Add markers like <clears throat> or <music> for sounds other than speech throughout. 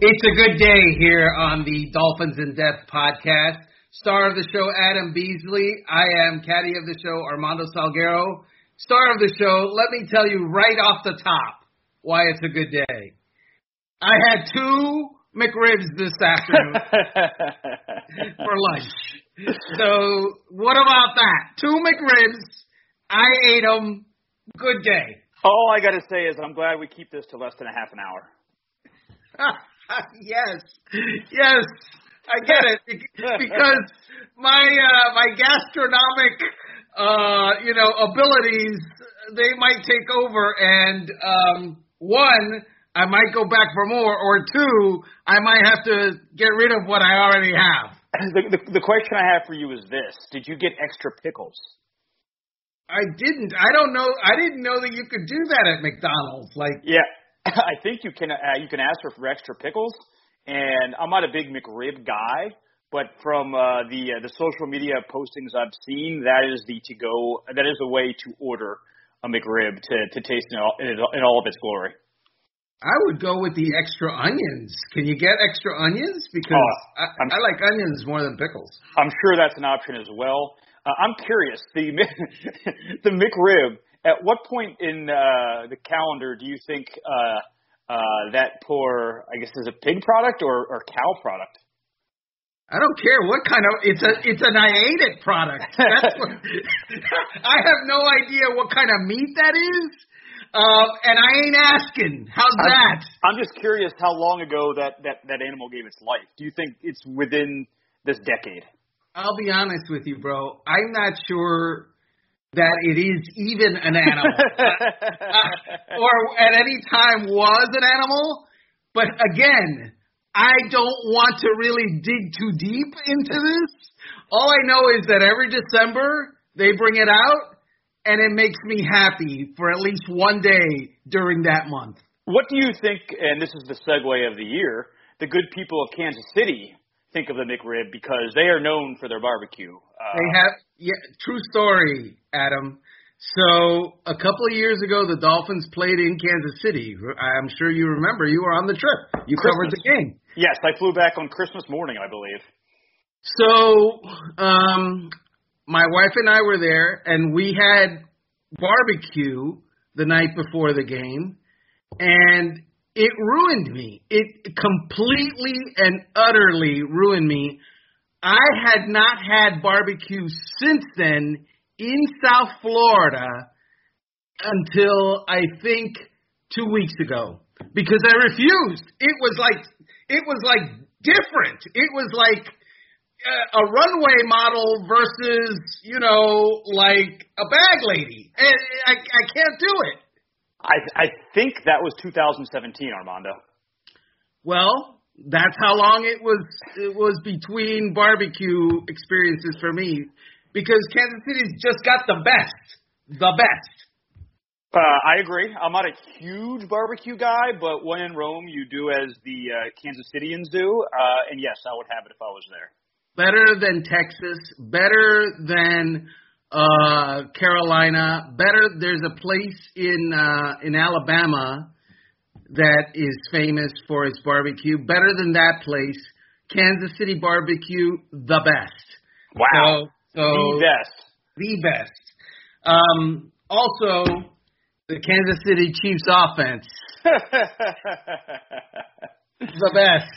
It's a good day here on the Dolphins in Depth podcast. Star of the show, Adam Beasley. I am caddy of the show, Armando Salguero. Star of the show, let me tell you right off the top why it's a good day. I had two McRibs this afternoon <laughs> for lunch. So, what about that? Two McRibs. I ate them. Good day. All I got to say is I'm glad we keep this to less than a half an hour. <laughs> <laughs> yes, yes, I get it <laughs> because my uh, my gastronomic uh, you know abilities they might take over, and um, one I might go back for more, or two I might have to get rid of what I already have. <clears throat> The, the, the question I have for you is this: Did you get extra pickles? I didn't. I don't know. I didn't know that you could do that at McDonald's. Like, yeah, <laughs> I think you can. Uh, you can ask for, for extra pickles. And I'm not a big McRib guy, but from uh, the uh, the social media postings I've seen, that is the to go. That is the way to order a McRib to to taste in all, in all of its glory. I would go with the extra onions. Can you get extra onions? Because oh, I, I like onions more than pickles. I'm sure that's an option as well. Uh, I'm curious. The <laughs> the McRib. At what point in uh, the calendar do you think uh, uh, that poor, I guess, is a pig product or, or cow product? I don't care what kind of it's a it's an I ate it product. <laughs> That's what, <laughs> I have no idea what kind of meat that is, uh, and I ain't asking. How's I'm, that? I'm just curious how long ago that that that animal gave its life. Do you think it's within this decade? I'll be honest with you, bro. I'm not sure that it is even an animal, <laughs> uh, or at any time was an animal. But again, I don't want to really dig too deep into this. All I know is that every December they bring it out, and it makes me happy for at least one day during that month. What do you think? And this is the segue of the year. The good people of Kansas City think of the McRib because they are known for their barbecue. Uh, they have, yeah, true story, Adam. So a couple of years ago, the Dolphins played in Kansas City. I'm sure you remember. You were on the trip. You Christmas. covered the game. Yes, I flew back on Christmas morning, I believe. So, um, my wife and I were there, and we had barbecue the night before the game, and it ruined me. It completely and utterly ruined me. I had not had barbecue since then in South Florida until I think two weeks ago because I refused. It was like it was like different. It was like uh, a runway model versus you know like a bag lady. And I I can't do it. I I think that was 2017, Armando. Well, that's how long it was it was between barbecue experiences for me because Kansas City's just got the best, the best. Uh, I agree. I'm not a huge barbecue guy, but when in Rome, you do as the uh, Kansas Cityans do. Uh, and yes, I would have it if I was there. Better than Texas. Better than uh, Carolina. Better. There's a place in uh, in Alabama that is famous for its barbecue. Better than that place. Kansas City barbecue, the best. Wow. So, so the best. The best. Um, also, the Kansas City Chiefs offense. <laughs> the best.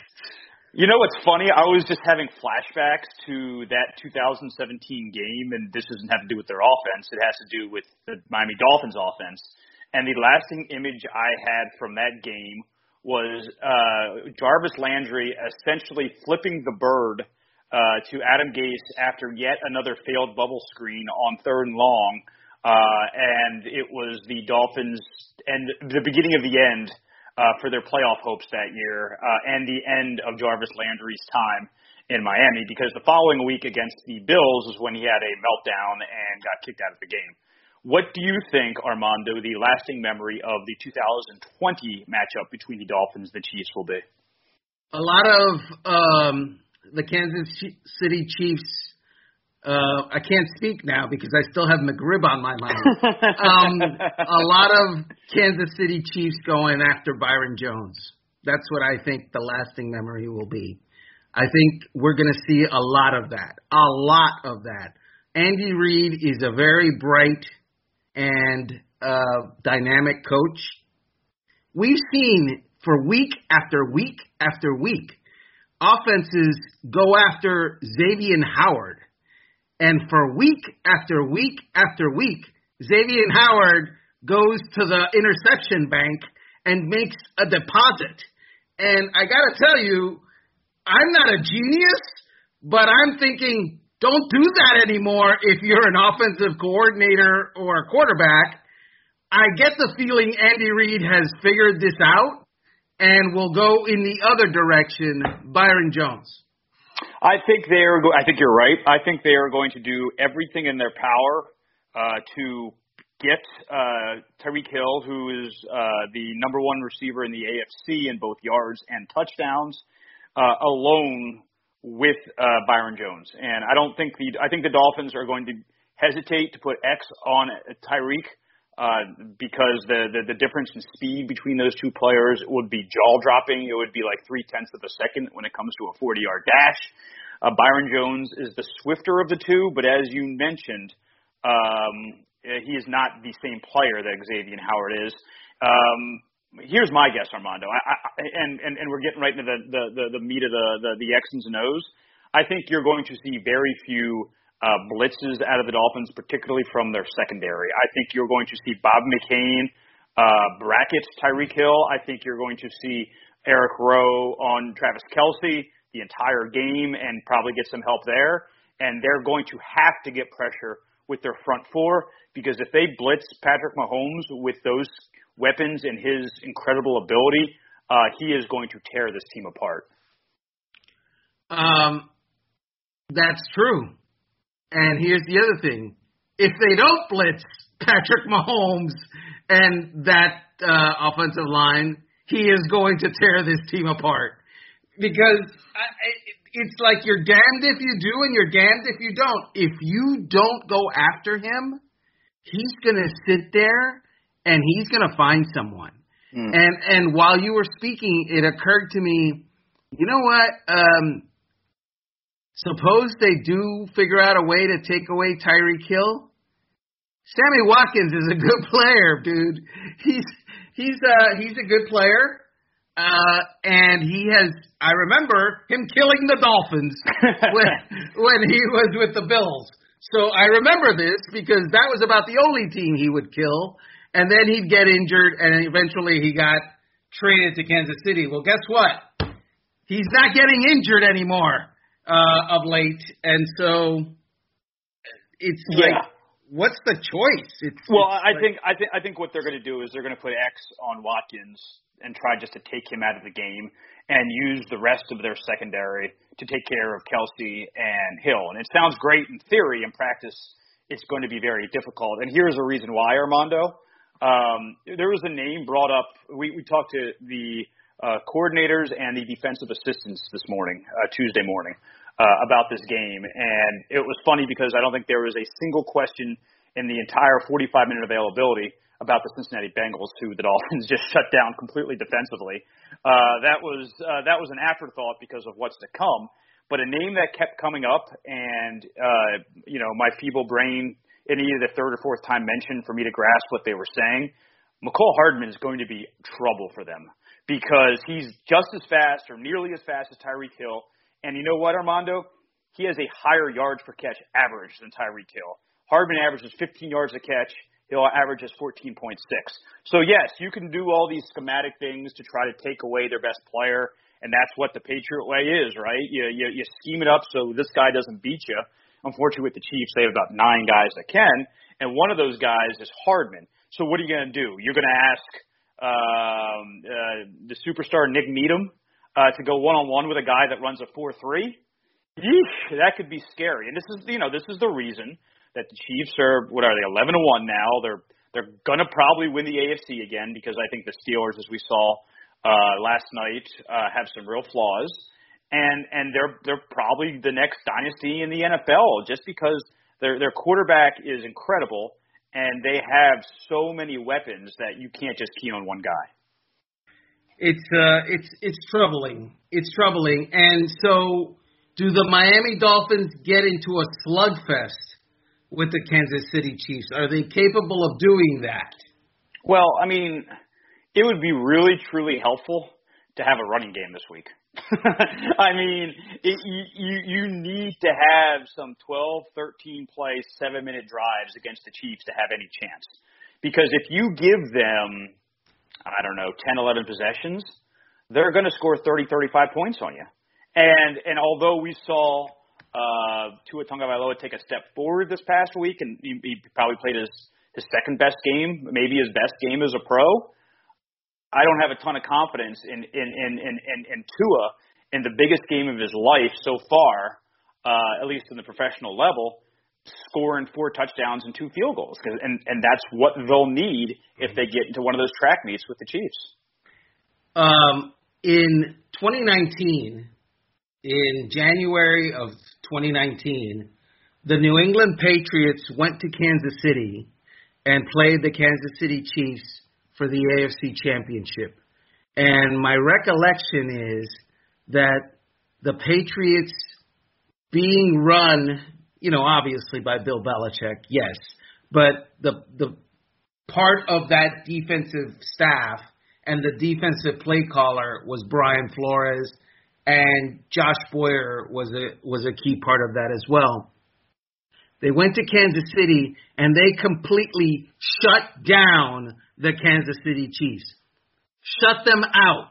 You know what's funny? I was just having flashbacks to that 2017 game, and this doesn't have to do with their offense. It has to do with the Miami Dolphins offense. And the lasting image I had from that game was uh, Jarvis Landry essentially flipping the bird uh, to Adam Gase after yet another failed bubble screen on third and long. Uh, and it was the Dolphins and the beginning of the end uh, for their playoff hopes that year uh, and the end of Jarvis Landry's time in Miami because the following week against the Bills is when he had a meltdown and got kicked out of the game. What do you think, Armando, the lasting memory of the 2020 matchup between the Dolphins and the Chiefs will be? A lot of um, the Kansas City Chiefs uh, I can't speak now because I still have McRib on my mind. um, a lot of Kansas City Chiefs going after Byron Jones. That's what I think the lasting memory will be. I think we're going to see a lot of that. A lot of that. Andy Reid is a very bright and uh, dynamic coach. We've seen for week after week after week offenses go after Xavier Howard. And for week after week after week, Xavier Howard goes to the interception bank and makes a deposit. And I got to tell you, I'm not a genius, but I'm thinking don't do that anymore if you're an offensive coordinator or a quarterback. I get the feeling Andy Reid has figured this out and will go in the other direction, Byron Jones. I think they are. I think you're right. I think they are going to do everything in their power uh, to get uh, Tyreek Hill, who is uh, the number one receiver in the AFC in both yards and touchdowns, uh, alone with uh, Byron Jones. And I don't think the I think the Dolphins are going to hesitate to put X on Tyreek uh, because the, the the difference in speed between those two players would be jaw dropping. It would be like three tenths of a second when it comes to a 40 yard dash. Uh, Byron Jones is the swifter of the two, but as you mentioned, um, he is not the same player that Xavier Howard is. Um, here's my guess, Armando, I, I, and, and and we're getting right into the the the, the meat of the, the the X's and O's. I think you're going to see very few uh, blitzes out of the Dolphins, particularly from their secondary. I think you're going to see Bob McCain uh, bracket Tyreek Hill. I think you're going to see Eric Rowe on Travis Kelce the entire game and probably get some help there. And they're going to have to get pressure with their front four because if they blitz Patrick Mahomes with those weapons and his incredible ability, uh, he is going to tear this team apart. Um, that's true. And here's the other thing: if they don't blitz Patrick Mahomes and that uh, offensive line, he is going to tear this team apart because I, it's like you're damned if you do and you're damned if you don't. If you don't go after him, he's going to sit there and he's going to find someone. Mm. And and while you were speaking, it occurred to me, you know what? Um, suppose they do figure out a way to take away Tyreek Hill. Sammy Watkins is a good <laughs> player, dude. He's he's uh he's a good player. Uh and he has I remember him killing the Dolphins <laughs> when when he was with the Bills. So I remember this because that was about the only team he would kill and then he'd get injured, and eventually he got traded to Kansas City. Well, guess what? He's not getting injured anymore uh, of late, and so it's yeah. like, what's the choice? It's, well, it's I like, think I think I think what they're going to do is they're going to put X on Watkins and try just to take him out of the game and use the rest of their secondary to take care of Kelce and Hill. And it sounds great in theory. In practice, it's going to be very difficult. And here's a reason why, Armando. Um, there was a name brought up. We, we talked to the uh, coordinators and the defensive assistants this morning, uh, Tuesday morning, uh, about this game, and it was funny because I don't think there was a single question in the entire 45 minute availability about the Cincinnati Bengals, who the <laughs> Dolphins just shut down completely defensively. Uh, that was uh, that was an afterthought because of what's to come. But a name that kept coming up, and uh, you know, my feeble brain it needed a third or fourth time mention for me to grasp what they were saying. Mecole Hardman is going to be trouble for them because he's just as fast or nearly as fast as Tyreek Hill. And you know what, Armando? He has a higher yards per catch average than Tyreek Hill. Hardman averages 15 yards a catch. Hill averages 14.6. So yes, you can do all these schematic things to try to take away their best player, and that's what the Patriot way is, right? You you, you scheme it up so this guy doesn't beat you. Unfortunately, with the Chiefs, they have about nine guys that can, and one of those guys is Hardman. So what are you going to do? You're going to ask um, uh, the superstar Nik Needham uh, to go one on one with a guy that runs a four three. That could be scary. And this is you know this is the reason that the Chiefs are what are they eleven to one now? They're they're gonna probably win the AFC again because I think the Steelers, as we saw uh, last night, uh, have some real flaws and and they're they're probably the next dynasty in the NFL just because their their quarterback is incredible and they have so many weapons that you can't just key on one guy. it's uh, it's it's troubling. It's troubling. And so, do the Miami Dolphins get into a slugfest with the Kansas City Chiefs? Are they capable of doing that? Well, I mean, it would be really truly helpful to have a running game this week. I mean, it, you you need to have some 12, 13 play, seven minute drives against the Chiefs to have any chance. Because if you give them, I don't know, 10, 11 possessions, they're going to score 30, 35 points on you. And and although we saw uh, Tua Tagovailoa take a step forward this past week, and he, he probably played his his second best game, maybe his best game as a pro. I don't have a ton of confidence in in in in, in, in Tua in the biggest game of his life so far, uh, at least in the professional level, scoring four touchdowns and two field goals, and and that's what they'll need if they get into one of those track meets with the Chiefs. Um, in 2019, in January of 2019, the New England Patriots went to Kansas City and played the Kansas City Chiefs for the AFC Championship. And my recollection is that the Patriots being run, you know, obviously by Bill Belichick, yes, but the the part of that defensive staff and the defensive play caller was Brian Flores and Josh Boyer was a was a key part of that as well. They went to Kansas City and they completely shut down the Kansas City Chiefs. Shut them out.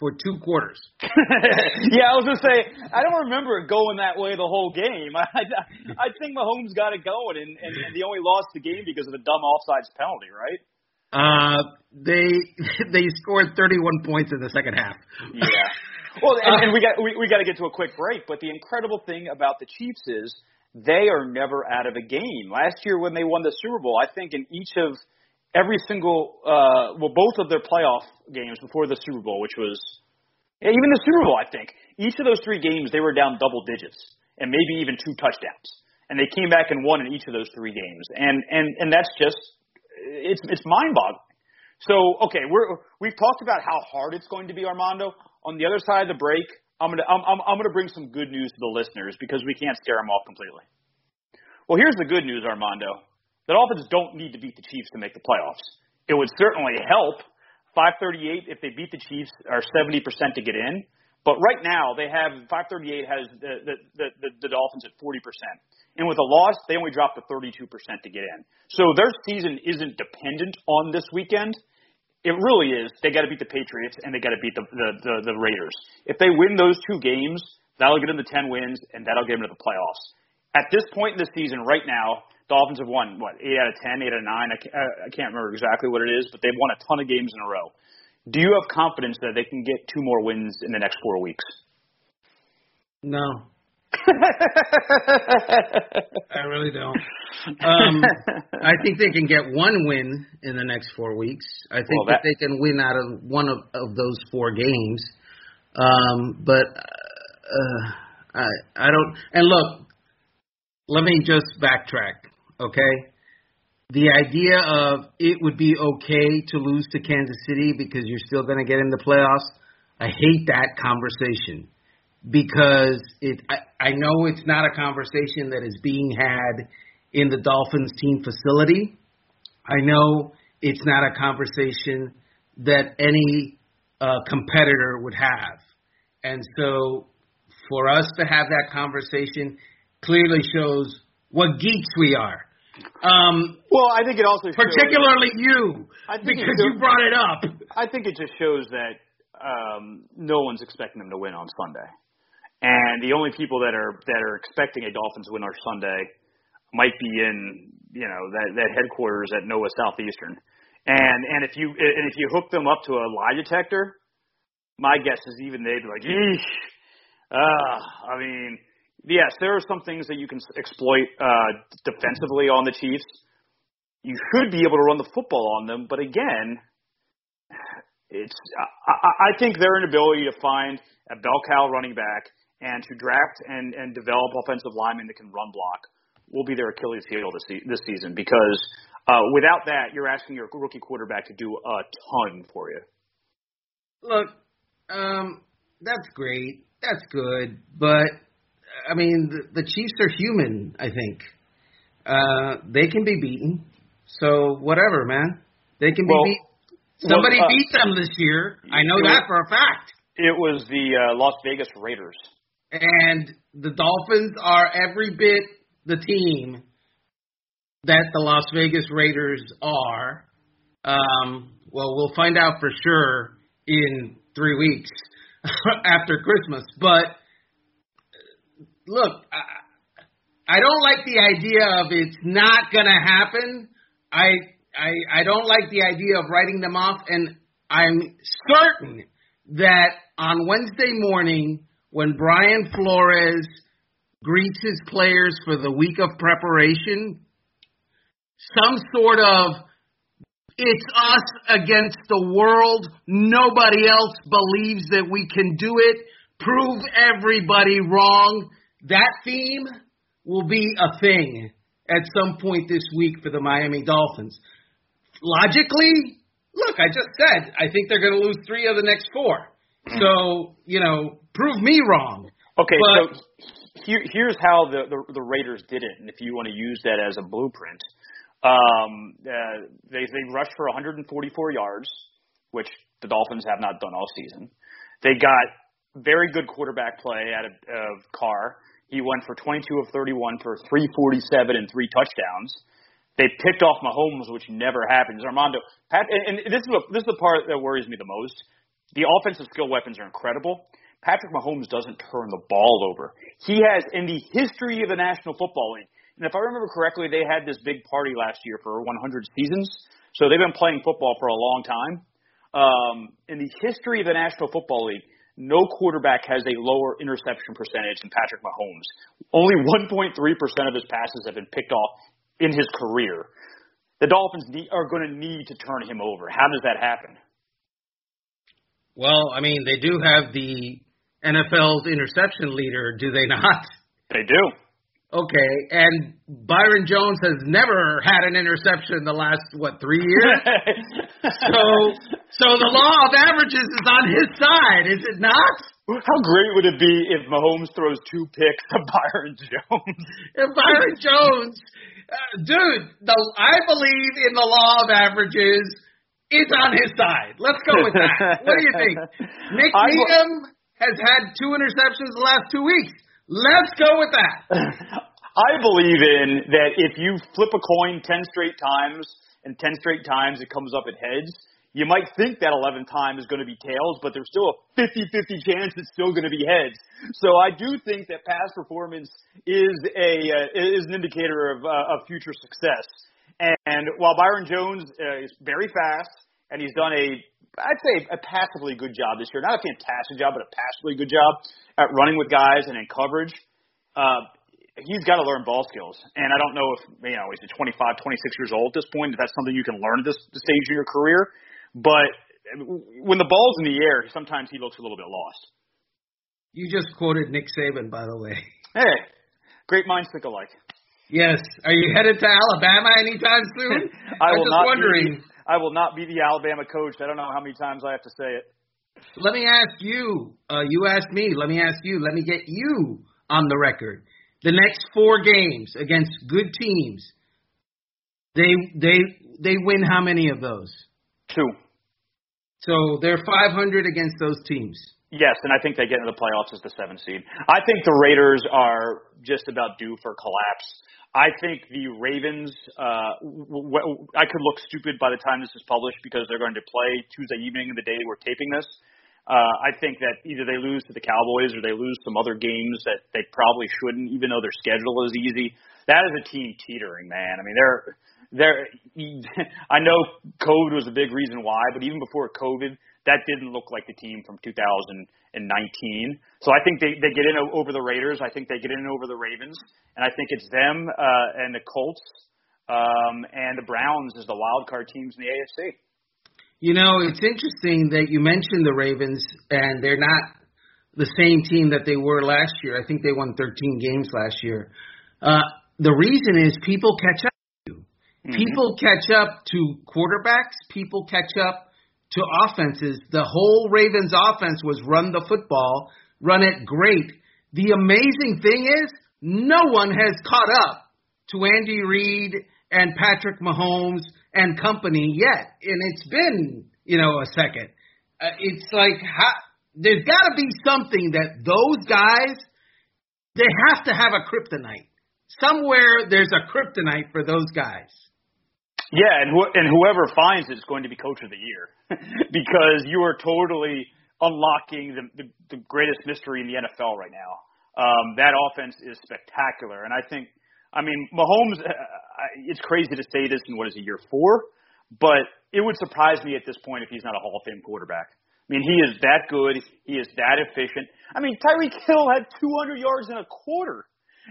for two quarters. <laughs> yeah, I was gonna say I don't remember it going that way the whole game. I <laughs> I, I think Mahomes got it going, and, and and they only lost the game because of the dumb offsides penalty, right? Uh, they <laughs> they scored 31 points in the second half. Yeah. Well, and, and we got we, we got to get to a quick break. But the incredible thing about the Chiefs is they are never out of a game. Last year when they won the Super Bowl, I think in each of every single, uh, well, both of their playoff games before the Super Bowl, which was even the Super Bowl, I think. Each of those three games, they were down double digits and maybe even two touchdowns, and they came back and won in each of those three games. And and and that's just it's it's mind boggling. So okay, we're we've talked about how hard it's going to be, Armando. On the other side of the break, I'm gonna I'm I'm, I'm gonna bring some good news to the listeners because we can't scare them off completely. Well, here's the good news, Armando. The Dolphins don't need to beat the Chiefs to make the playoffs. It would certainly help. 538 if they beat the Chiefs are 70% to get in. But right now they have 538 has the the, the, the Dolphins at 40%. And with a loss, they only drop to 32% to get in. So their season isn't dependent on this weekend. It really is. They got to beat the Patriots and they got to beat the, the the the Raiders. If they win those two games, that'll get them to 10 wins and that'll get them to the playoffs. At this point in the season, right now, Dolphins have won what eight out of ten, eight out of nine. I can't, I can't remember exactly what it is, but they've won a ton of games in a row. Do you have confidence that they can get two more wins in the next four weeks? No. <laughs> I really don't. Um, I think they can get one win in the next four weeks. I think well, that, that they can win out of one of, of those four games. Um, but uh, I I don't. And look, let me just backtrack okay? The idea of it would be okay to lose to Kansas City because you're still going to get in the playoffs, I hate that conversation because it I, I know it's not a conversation that is being had in the Dolphins team facility. I know it's not a conversation that any uh, competitor would have. And so for us to have that conversation clearly shows what geeks we are. Um, well, I think it also particularly shows, you because you brought it up. I think it just shows that um, no one's expecting them to win on Sunday, and the only people that are that are expecting a Dolphins win on Sunday might be in you know that that headquarters at Nova Southeastern. And and if you and if you hook them up to a lie detector, my guess is even they'd be like, Eesh. Uh, I mean, yes, there are some things that you can exploit uh, defensively on the Chiefs. You should be able to run the football on them, but again, it's I, I think their inability to find a bell cow running back and to draft and and develop offensive linemen that can run block will be their Achilles heel this this season because uh, without that, you're asking your rookie quarterback to do a ton for you. Look, um, that's great. That's good, but I mean, the, the Chiefs are human. I think uh, they can be beaten. So whatever, man, they can well, be beat. Somebody well, uh, beat them this year. I know that for a fact. It was the uh, Las Vegas Raiders. And the Dolphins are every bit the team that the Las Vegas Raiders are. Um, well, we'll find out for sure in three weeks <laughs> after Christmas. But look, I, I don't like the idea of it's not going to happen. I, I I don't like the idea of writing them off, and I'm certain that on Wednesday morning when Brian Flores greets his players for the week of preparation, some sort of it's us against the world. Nobody else believes that we can do it. Prove everybody wrong. That theme will be a thing at some point this week for the Miami Dolphins. Logically, look, I just said I think they're going to lose three of the next four. So, you know, prove me wrong. Okay, But- so here, here's how the, the the Raiders did it, and if you want to use that as a blueprint, um, uh, they they rushed for 144 yards, which the Dolphins have not done all season. They got very good quarterback play out of, of Carr. He went for 22 of 31 for 347 and three touchdowns. They picked off Mahomes, which never happens. Armando, Pat, and, and this is what, this is the part that worries me the most. The offensive skill weapons are incredible. Patrick Mahomes doesn't turn the ball over. He has, in the history of the National Football League, and if I remember correctly, they had this big party last year for 100 seasons. So they've been playing football for a long time. Um, in the history of the National Football League, no quarterback has a lower interception percentage than Patrick Mahomes. Only 1.3% of his passes have been picked off in his career. The Dolphins need, are going to need to turn him over. How does that happen? Well, I mean, they do have the NFL's interception leader, do they not? They do. Okay, and Byron Jones has never had an interception in the last what three years. <laughs> so, so the law of averages is on his side, is it not? How great would it be if Mahomes throws two picks to <laughs> Byron Jones? If Byron Jones, uh, dude, the I believe in the law of averages. It's on his side. Let's go with that. what do you think? <laughs> Nik Needham has had two interceptions the last two weeks. Let's go with that. <laughs> I believe in that if you flip a coin 10 straight times and 10 straight times it comes up at heads, you might think that 11 time is going to be tails, but there's still a 50-50 chance it's still going to be heads. So I do think that past performance is a uh, is an indicator of uh, of future success. And while Byron Jones uh, is very fast and he's done a I'd say a passively good job this year. Not a fantastic job, but a passively good job at running with guys and in coverage. Uh, he's got to learn ball skills. And I don't know if, you know, he's 25, 26 years old at this point, if that's something you can learn at this stage of your career. But when the ball's in the air, sometimes he looks a little bit lost. You just quoted Nick Saban, by the way. Hey, great minds think alike. Yes. Are you headed to Alabama anytime soon? <laughs> I I'm will just wondering. Be, I will not be the Alabama coach. I don't know how many times I have to say it. Let me ask you. Uh, you asked me. Let me ask you. Let me get you on the record. The next four games against good teams, they they they win how many of those? Two. So they're 500 against those teams. Yes, and I think they get into the playoffs as the seventh seed. I think the Raiders are just about due for collapse. I think the Ravens. Uh, w- w- I could look stupid by the time this is published because they're going to play Tuesday evening, the day we're taping this. Uh, I think that either they lose to the Cowboys or they lose some other games that they probably shouldn't, even though their schedule is easy. That is a team teetering, man. I mean, they're there, <laughs> I know COVID was a big reason why, but even before COVID, that didn't look like the team from 2019. So I think they they get in over the Raiders. I think they get in over the Ravens, and I think it's them uh, and the Colts um, and the Browns as the wild card teams in the AFC. You know, it's interesting that you mentioned the Ravens, and they're not the same team that they were last year. I think they won 13 games last year. Uh, the reason is people catch up to you. Mm-hmm. People catch up to quarterbacks. People catch up to offenses. The whole Ravens offense was run the football, run it great. The amazing thing is, no one has caught up to Andy Reid and Patrick Mahomes and company yet, and it's been you know a second. Uh, it's like how, there's got to be something that those guys they have to have a kryptonite somewhere. There's a kryptonite for those guys. Yeah, and wh- and whoever finds it is going to be coach of the year <laughs> because you are totally unlocking the, the, the greatest mystery in the NFL right now. Um, that offense is spectacular, and I think I mean, Mahomes, uh, it's crazy to say this in what is it, year four, but it would surprise me at this point if he's not a Hall of Fame quarterback. I mean, he is that good. He is that efficient. I mean, Tyreek Hill had 200 yards in a quarter.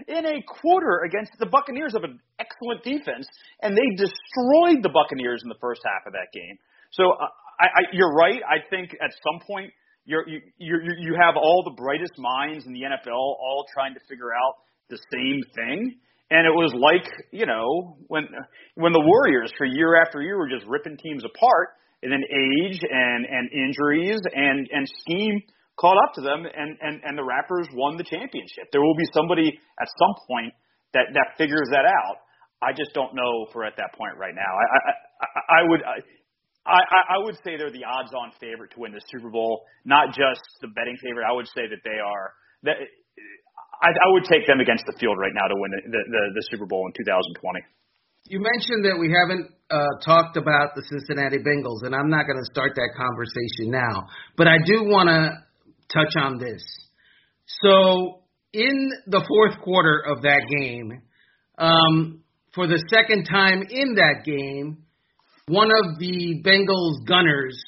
In a quarter against the Buccaneers of an excellent defense, and they destroyed the Buccaneers in the first half of that game. So uh, I, I, you're right. I think at some point you're, you you you have all the brightest minds in the NFL all trying to figure out the same thing and it was like, you know, when when the Warriors for year after year were just ripping teams apart, and then age and and injuries and and scheme caught up to them, and and and the Raptors won the championship. There will be somebody at some point that that figures that out. I just don't know for at that point right now. I I, I, I would. I, I, I would say they're the odds-on favorite to win the Super Bowl, not just the betting favorite. I would say that they are that I, I would take them against the field right now to win the, the, the Super Bowl in 2020. You mentioned that we haven't uh, talked about the Cincinnati Bengals, and I'm not going to start that conversation now, but I do want to touch on this. So, in the fourth quarter of that game, um, for the second time in that game, one of the Bengals gunners,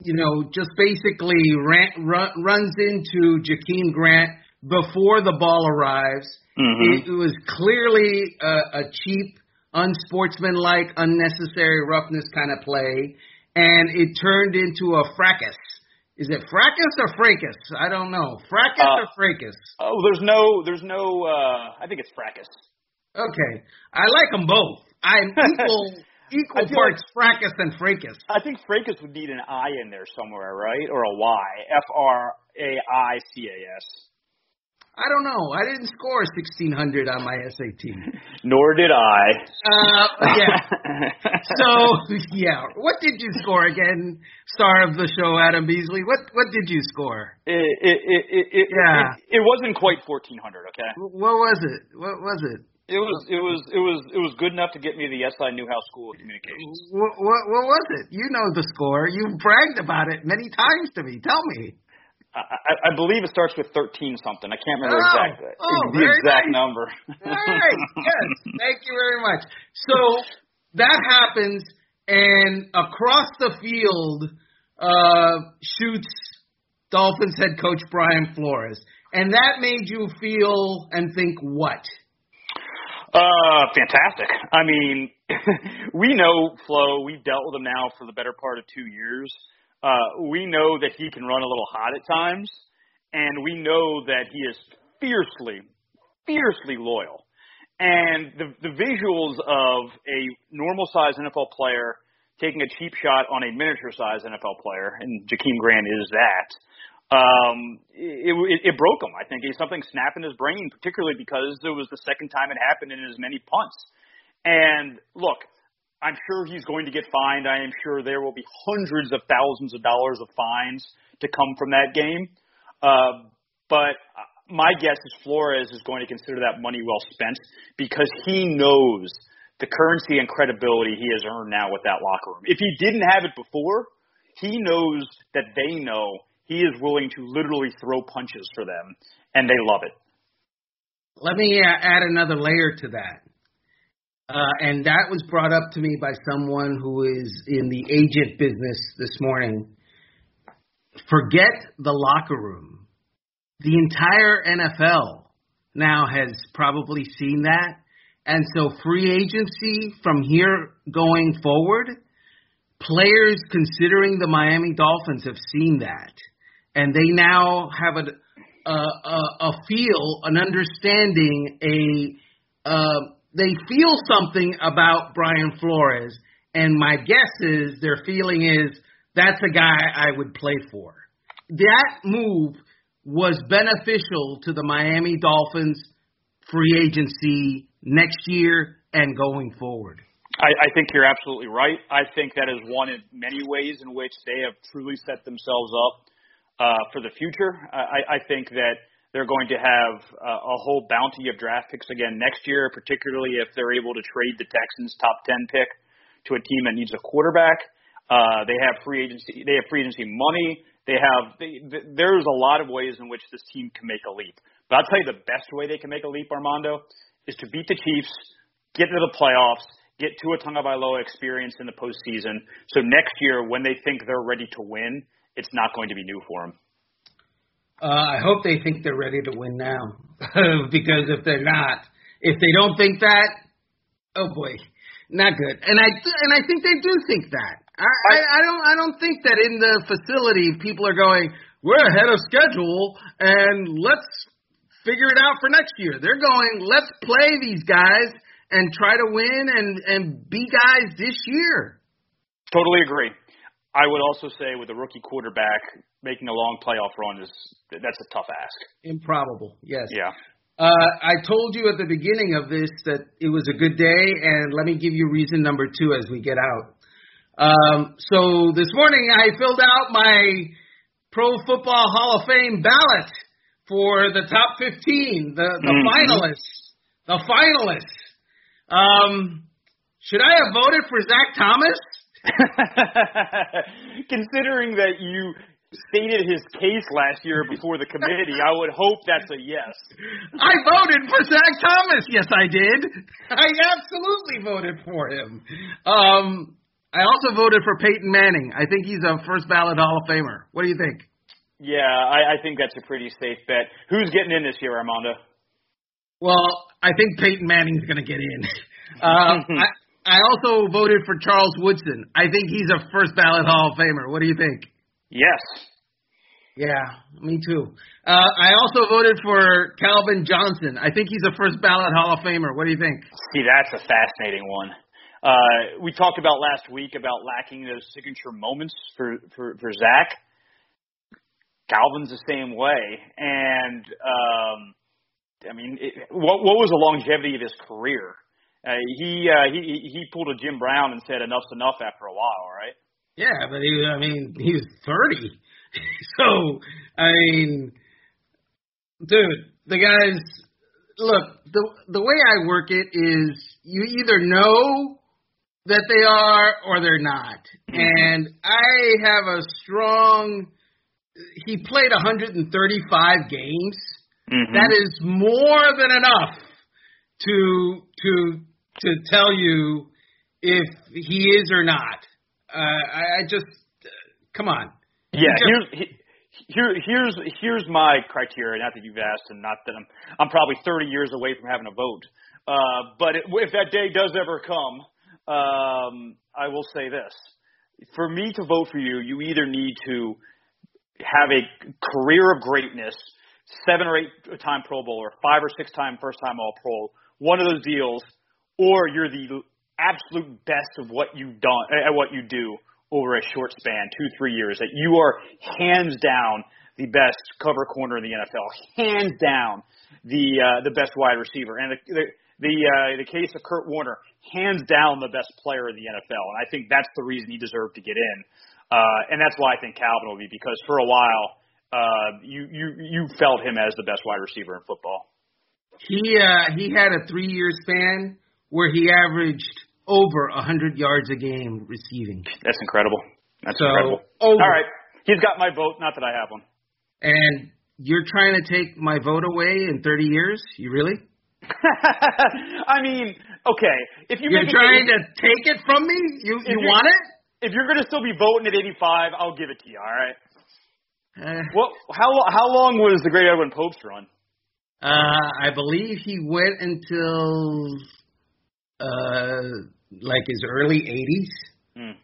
you know, just basically ran, run, runs into Jakeem Grant before the ball arrives. Mm-hmm. It, it was clearly a, a cheap, unsportsmanlike, unnecessary roughness kind of play, and it turned into a fracas. Is it fracas or fracas? I don't know. Fracas uh, or fracas? Oh, there's no, there's no. uh I think it's fracas. Okay, I like them both. I'm <laughs> equal. equal parts like, fracas and fracas. I think fracas would need an I in there somewhere, right? Or a Y. F R A I C A S. I don't know. I didn't score 1600 on my SAT. <laughs> Nor did I. Uh, yeah. <laughs> so, yeah. What did you score again? Star of the show, Adam Beasley. What What did you score? It it it, it yeah. It, it wasn't quite 1400. Okay. What was it? What was it? It was it was it was it was good enough to get me the SI Newhouse School of Communications. What, what what was it? You know the score. You bragged about it many times to me. Tell me. I, I believe it starts with thirteen something. I can't remember oh, exactly oh, the exact nice. number. right. Yes. Thank you very much. So that happens, and across the field uh, shoots Dolphins head coach Brian Flores, and that made you feel and think what? Uh, fantastic. I mean, <laughs> we know Flo. We've dealt with him now for the better part of two years. Uh, we know that he can run a little hot at times, and we know that he is fiercely, fiercely loyal. And the, the visuals of a normal sized NFL player taking a cheap shot on a miniature sized NFL player, and Jakeem Grant is that, um, it, it, it broke him. I think he's something snapped in his brain, particularly because it was the second time it happened in as many punts. And look, I'm sure he's going to get fined. I am sure there will be hundreds of thousands of dollars of fines to come from that game. Uh, but my guess is Flores is going to consider that money well spent because he knows the currency and credibility he has earned now with that locker room. If he didn't have it before, he knows that they know he is willing to literally throw punches for them, and they love it. Let me uh, add another layer to that uh, and that was brought up to me by someone who is in the agent business this morning. Forget the locker room. The entire NFL now has probably seen that. And so free agency from here going forward, players considering the Miami Dolphins have seen that. And they now have a, a, a, a feel, an understanding, a, uh, they feel something about Brian Flores. And my guess is their feeling is that's a guy I would play for. That move was beneficial to the Miami Dolphins free agency next year and going forward. I, I think you're absolutely right. I think that is one in many ways in which they have truly set themselves up uh, for the future. I, I think that they're going to have uh, a whole bounty of draft picks again next year, particularly if they're able to trade the Texans' top ten pick to a team that needs a quarterback. Uh, they have free agency. They have free agency money. They have. They, there's a lot of ways in which this team can make a leap. But I'll tell you the best way they can make a leap, Armando, is to beat the Chiefs, get to the playoffs, get Tua Tagovailoa experience in the postseason. So next year, when they think they're ready to win, it's not going to be new for them. Uh, I hope they think they're ready to win now, <laughs> because if they're not, if they don't think that, oh boy, not good. And I and I think they do think that. I, I, I don't I don't think that in the facility people are going, we're ahead of schedule and let's figure it out for next year. They're going, let's play these guys and try to win and and be guys this year. Totally agree. I would also say with a rookie quarterback making a long playoff run is that's a tough ask. Improbable. Yes. Yeah. Uh, I told you at the beginning of this that it was a good day, and let me give you reason number two as we get out. Um, so this morning I filled out my Pro Football Hall of Fame ballot for the top 15, the, the mm-hmm. finalists. The finalists. Um, should I have voted for Zach Thomas? <laughs> Considering that you stated his case last year before the committee, I would hope that's a yes. I voted for Zach Thomas. Yes, I did. I absolutely voted for him. Um, I also voted for Peyton Manning. I think he's a first ballot Hall of Famer. What do you think? Yeah, I, I think that's a pretty safe bet. Who's getting in this year, Armando? Well, I think Peyton Manning's going to get in. Uh, <laughs> I, I also voted for Charles Woodson. I think he's a first ballot Hall of Famer. What do you think? Yes. Yeah, me too. Uh, I also voted for Calvin Johnson. I think he's a first ballot Hall of Famer. What do you think? See, that's a fascinating one. Uh, we talked about last week about lacking those signature moments for for, for Zach. Calvin's the same way, and um, I mean, it, what what was the longevity of his career? Uh, he uh, he he pulled a Jim Brown and said enough's enough after a while, right? Yeah, but he I mean he was thirty, <laughs> so I mean, dude, the guys. Look, the the way I work it is you either know that they are or they're not, mm-hmm. and I have a strong he played 135 games. Mm-hmm. That is more than enough to to to tell you if he is or not. Uh, I, I just uh, come on. Yeah, just, here's he, here here's here's my criteria. Not that you've asked, and not that I'm I'm probably 30 years away from having a vote. Uh, but it, if that day does ever come, um, I will say this: for me to vote for you, you either need to have a career of greatness, seven or eight time Pro Bowler, five or six time first time All Pro, one of those deals, or you're the absolute best of what you've done at what you do over a short span, two three years. That you are hands down the best cover corner in the NFL, hands down the uh, the best wide receiver, and the the the, uh, the case of Kurt Warner, hands down the best player in the NFL, and I think that's the reason he deserved to get in. Uh, and that's why I think Calvin will be because for a while uh, you you you felt him as the best wide receiver in football. He uh, he had a three year span where he averaged over a hundred yards a game receiving. That's incredible. That's so, incredible. Over. All right, he's got my vote. Not that I have one. And you're trying to take my vote away in 30 years? You really? <laughs> I mean, okay, if you You're trying it, to take it from me? You you want it? if you're going to still be voting at 85, I'll give it to you. All right. Uh, Well, how how long was the Great Edwin Pope's run? uh, I believe he went until uh, like his early 80s. Hmm.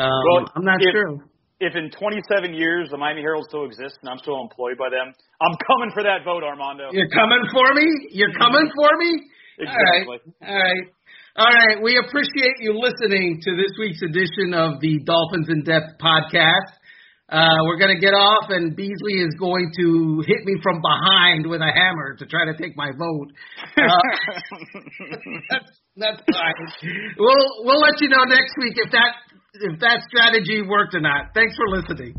Um, Well, I'm not if- sure. If in 27 years the Miami Herald still exists and I'm still employed by them, I'm coming for that vote, Armando. You're coming for me? You're coming for me? Exactly. All right. All right. All right. We appreciate you listening to this week's edition of the Dolphins in Depth podcast. Uh, we're going to get off, and Beasley is going to hit me from behind with a hammer to try to take my vote. Uh, <laughs> that's that's fine. We'll we'll let you know next week if that if that strategy worked or not. Thanks for listening.